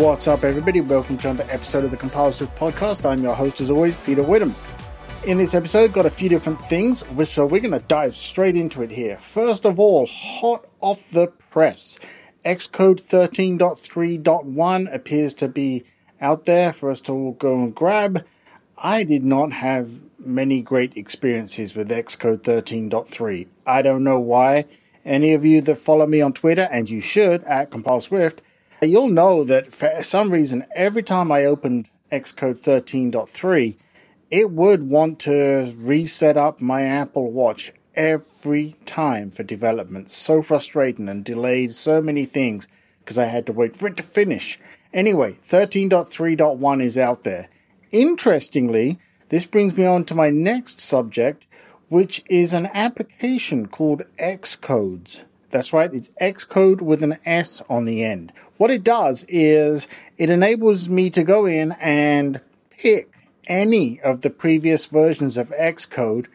What's up, everybody? Welcome to another episode of the Compile Swift Podcast. I'm your host, as always, Peter Witham. In this episode, got a few different things, so we're going to dive straight into it here. First of all, hot off the press, Xcode 13.3.1 appears to be out there for us to all go and grab. I did not have many great experiences with Xcode 13.3. I don't know why. Any of you that follow me on Twitter, and you should, at Compile Swift, you'll know that for some reason, every time I opened Xcode 13.3, it would want to reset up my Apple Watch every time for development. So frustrating and delayed so many things because I had to wait for it to finish. Anyway, 13.3.1 is out there. Interestingly, this brings me on to my next subject, which is an application called Xcodes. That's right, it's Xcode with an S on the end. What it does is it enables me to go in and pick any of the previous versions of Xcode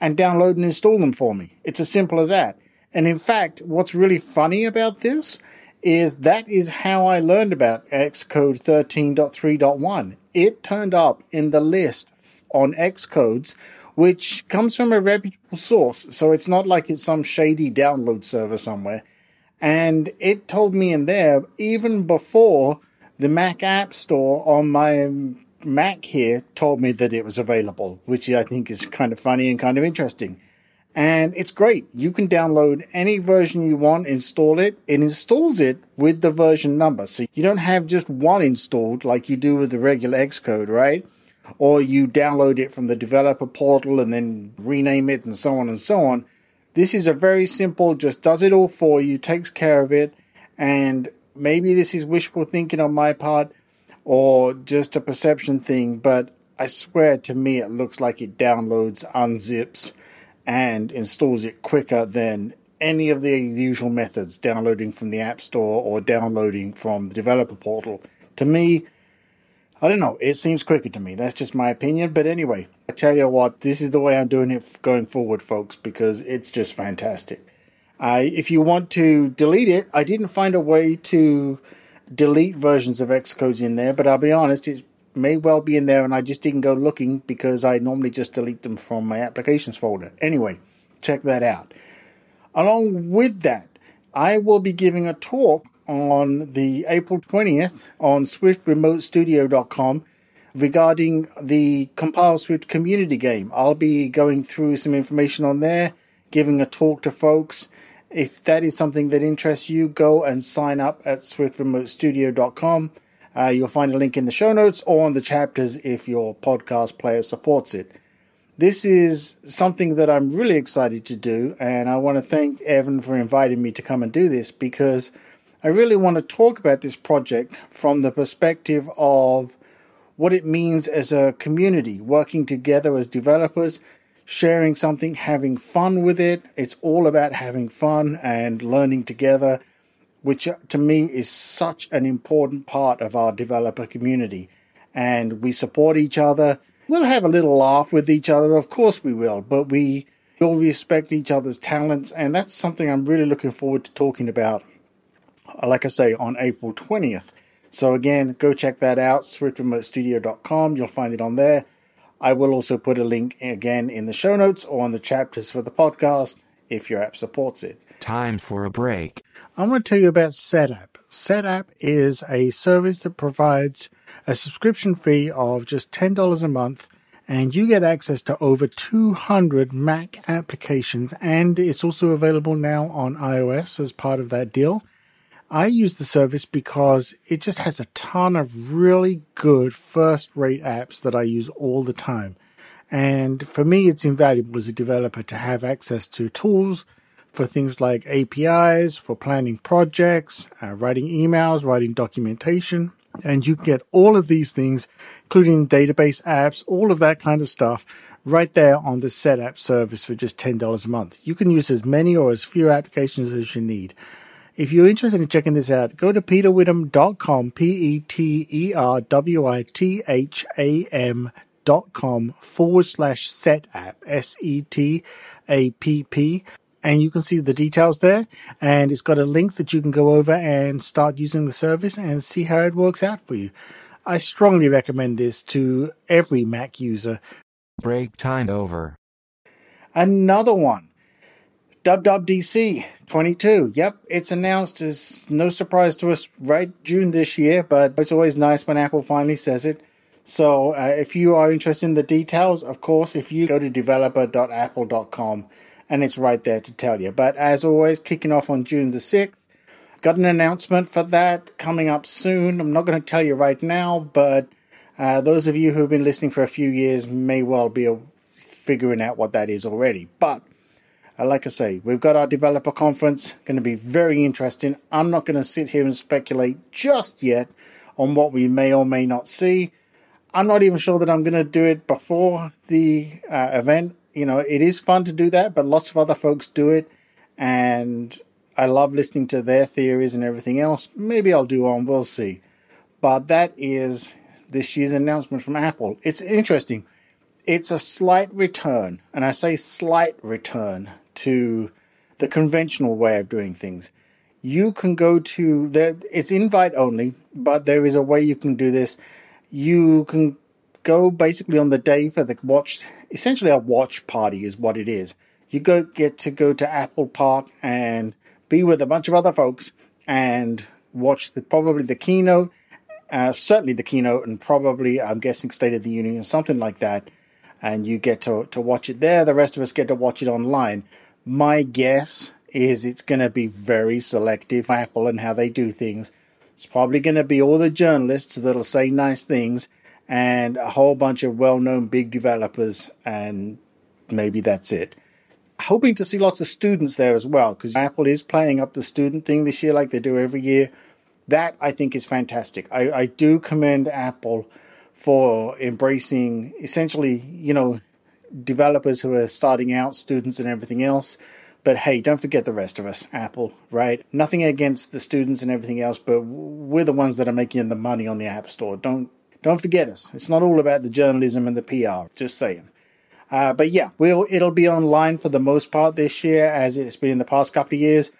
and download and install them for me. It's as simple as that. And in fact, what's really funny about this is that is how I learned about Xcode 13.3.1. It turned up in the list on Xcodes, which comes from a reputable source. So it's not like it's some shady download server somewhere. And it told me in there, even before the Mac App Store on my Mac here told me that it was available, which I think is kind of funny and kind of interesting. And it's great. You can download any version you want, install it. It installs it with the version number. So you don't have just one installed like you do with the regular Xcode, right? Or you download it from the developer portal and then rename it and so on and so on. This is a very simple, just does it all for you, takes care of it. And maybe this is wishful thinking on my part, or just a perception thing, but I swear to me it looks like it downloads, unzips, and installs it quicker than any of the usual methods, downloading from the App Store or downloading from the developer portal. To me, I don't know, it seems quicker to me. That's just my opinion. But anyway, I tell you what, this is the way I'm doing it going forward, folks, because it's just fantastic. If you want to delete it, I didn't find a way to delete versions of Xcodes in there, but I'll be honest, it may well be in there and I just didn't go looking because I normally just delete them from my applications folder. Anyway, check that out. Along with that, I will be giving a talk on the April 20th on SwiftRemoteStudio.com regarding the Compile Swift community game. I'll be going through some information on there, giving a talk to folks, if that is something that interests you, go and sign up at swiftremotestudio.com. Uh, you'll find a link in the show notes or on the chapters if your podcast player supports it. This is something that I'm really excited to do, and I want to thank Evan for inviting me to come and do this because I really want to talk about this project from the perspective of what it means as a community, working together as developers sharing something, having fun with it. It's all about having fun and learning together, which uh, to me is such an important part of our developer community. And we support each other. We'll have a little laugh with each other, of course we will, but we all respect each other's talents, and that's something I'm really looking forward to talking about, Uh, like I say, on April 20th. So again, go check that out, swiftremotestudio.com. You'll find it on there. I will also put a link again in the show notes or on the chapters for the podcast if your app supports it. Time for a break. I want to tell you about SetApp. SetApp is a service that provides a subscription fee of just $10 a month and you get access to over 200 Mac applications and it's also available now on iOS as part of that deal. I use the service because it just has a ton of really good first rate apps that I use all the time. And for me, it's invaluable as a developer to have access to tools for things like APIs, for planning projects, uh, writing emails, writing documentation. And you can get all of these things, including database apps, all of that kind of stuff right there on the set app service for just $10 a month. You can use as many or as few applications as you need. If you're interested in checking this out, go to peterwitham.com, P-E-T-E-R-W-I-T-H-A-M dot com forward slash setapp, S-E-T-A-P-P. and you can see the details there. And it's got a link that you can go over and start using the service and see how it works out for you. I strongly recommend this to every Mac user. Break time over. Another one. WWDC 22. Yep, it's announced as no surprise to us right June this year, but it's always nice when Apple finally says it. So uh, if you are interested in the details, of course, if you go to developer.apple.com and it's right there to tell you. But as always, kicking off on June the 6th, got an announcement for that coming up soon. I'm not going to tell you right now, but uh, those of you who've been listening for a few years may well be figuring out what that is already. But like I say, we've got our developer conference, going to be very interesting. I'm not going to sit here and speculate just yet on what we may or may not see. I'm not even sure that I'm going to do it before the uh, event. You know, it is fun to do that, but lots of other folks do it, and I love listening to their theories and everything else. Maybe I'll do one, we'll see. But that is this year's announcement from Apple. It's interesting. It's a slight return, and I say slight return to the conventional way of doing things. You can go to there. It's invite only, but there is a way you can do this. You can go basically on the day for the watch. Essentially, a watch party is what it is. You go get to go to Apple Park and be with a bunch of other folks and watch the probably the keynote, uh, certainly the keynote, and probably I'm guessing State of the Union or something like that. And you get to to watch it there. The rest of us get to watch it online. My guess is it's going to be very selective, Apple, and how they do things. It's probably going to be all the journalists that'll say nice things and a whole bunch of well known big developers, and maybe that's it. Hoping to see lots of students there as well, because Apple is playing up the student thing this year like they do every year. That I think is fantastic. I, I do commend Apple for embracing essentially, you know, developers who are starting out, students, and everything else. But hey, don't forget the rest of us, Apple, right? Nothing against the students and everything else, but we're the ones that are making the money on the App Store. Don't don't forget us. It's not all about the journalism and the PR. Just saying. Uh, but yeah, we'll it'll be online for the most part this year, as it's been in the past couple of years.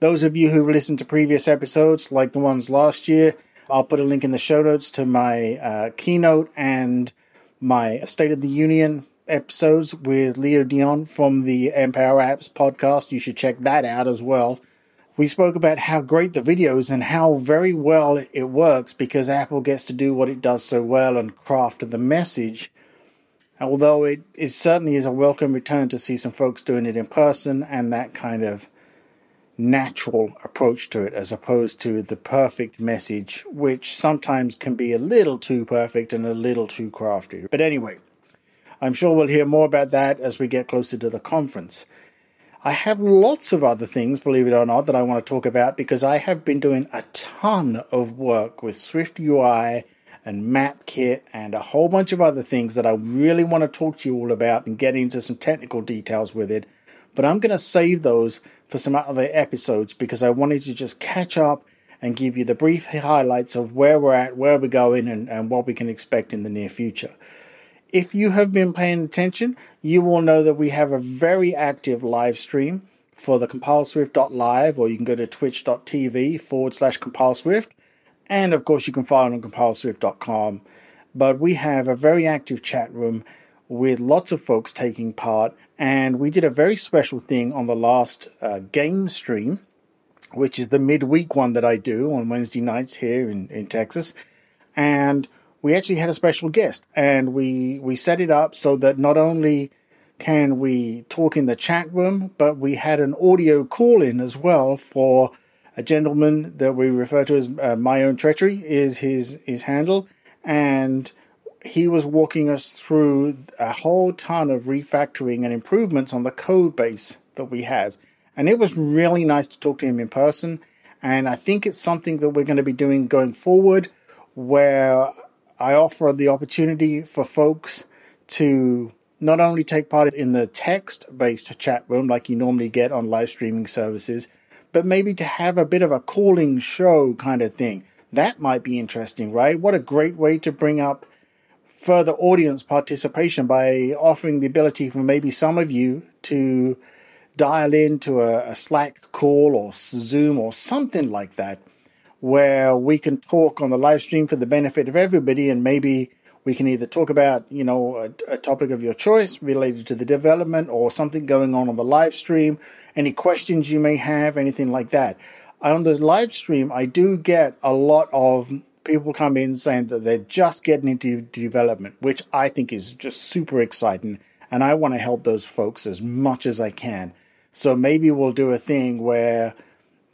Those of you who've listened to previous episodes, like the ones last year, I'll put a link in the show notes to my uh, keynote and my State of the Union episodes with Leo Dion from the Empower Apps podcast. You should check that out as well. We spoke about how great the videos and how very well it works because Apple gets to do what it does so well and craft the message. Although it, it certainly is a welcome return to see some folks doing it in person and that kind of natural approach to it as opposed to the perfect message, which sometimes can be a little too perfect and a little too crafty. But anyway, I'm sure we'll hear more about that as we get closer to the conference. I have lots of other things, believe it or not, that I want to talk about because I have been doing a ton of work with Swift UI and MapKit and a whole bunch of other things that I really want to talk to you all about and get into some technical details with it. But I'm going to save those for some other episodes because I wanted to just catch up and give you the brief highlights of where we're at, where we're going, and, and what we can expect in the near future. If you have been paying attention, you will know that we have a very active live stream for the compileswift.live, or you can go to twitch.tv forward slash compileswift. And of course, you can follow on compileswift.com. But we have a very active chat room with lots of folks taking part. And we did a very special thing on the last uh, game stream, which is the midweek one that I do on Wednesday nights here in, in Texas. And we actually had a special guest and we we set it up so that not only can we talk in the chat room, but we had an audio call in as well for a gentleman that we refer to as uh, my own treachery is his his handle, and he was walking us through a whole ton of refactoring and improvements on the code base that we have, and it was really nice to talk to him in person. And I think it's something that we're going to be doing going forward, where I offer the opportunity for folks to not only take part in the text based chat room like you normally get on live streaming services, but maybe to have a bit of a calling show kind of thing. That might be interesting, right? What a great way to bring up further audience participation by offering the ability for maybe some of you to dial into a, a Slack call or Zoom or something like that where we can talk on the live stream for the benefit of everybody and maybe we can either talk about you know a, a, topic of your choice related to the development or something going on on the live stream any questions you may have anything like that. On the live stream i do get a lot of people come in saying that they're just getting into development which i think is just super exciting and i want to help those folks as much as i can so maybe we'll do a thing where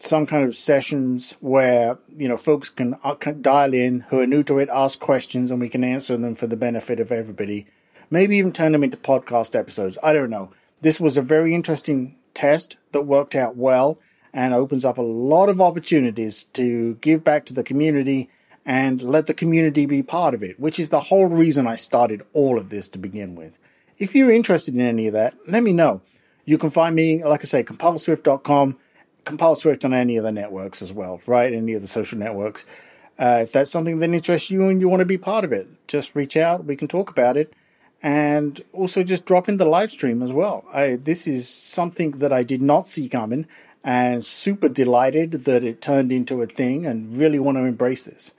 some kind of sessions where you know folks can, uh, can, dial in who are new to it, ask questions, and we can answer them for the benefit of everybody. Maybe even turn them into podcast episodes. I don't know. This was a very interesting test that worked out well and opens up a lot of opportunities to give back to the community and let the community be part of it, which is the whole reason I started all of this to begin with. If you're interested in any of that, let me know. You can find me, like I say, compileswift.com compile Swift on any of the networks as well, right? Any of the social networks. Uh, if that's something that interests you and you want to be part of it, just reach out. We can talk about it. And also just drop in the live stream as well. I, this is something that I did not see coming and super delighted that it turned into a thing and really want to embrace this.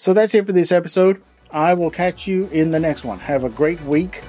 So that's it for this episode. I will catch you in the next one. Have a great week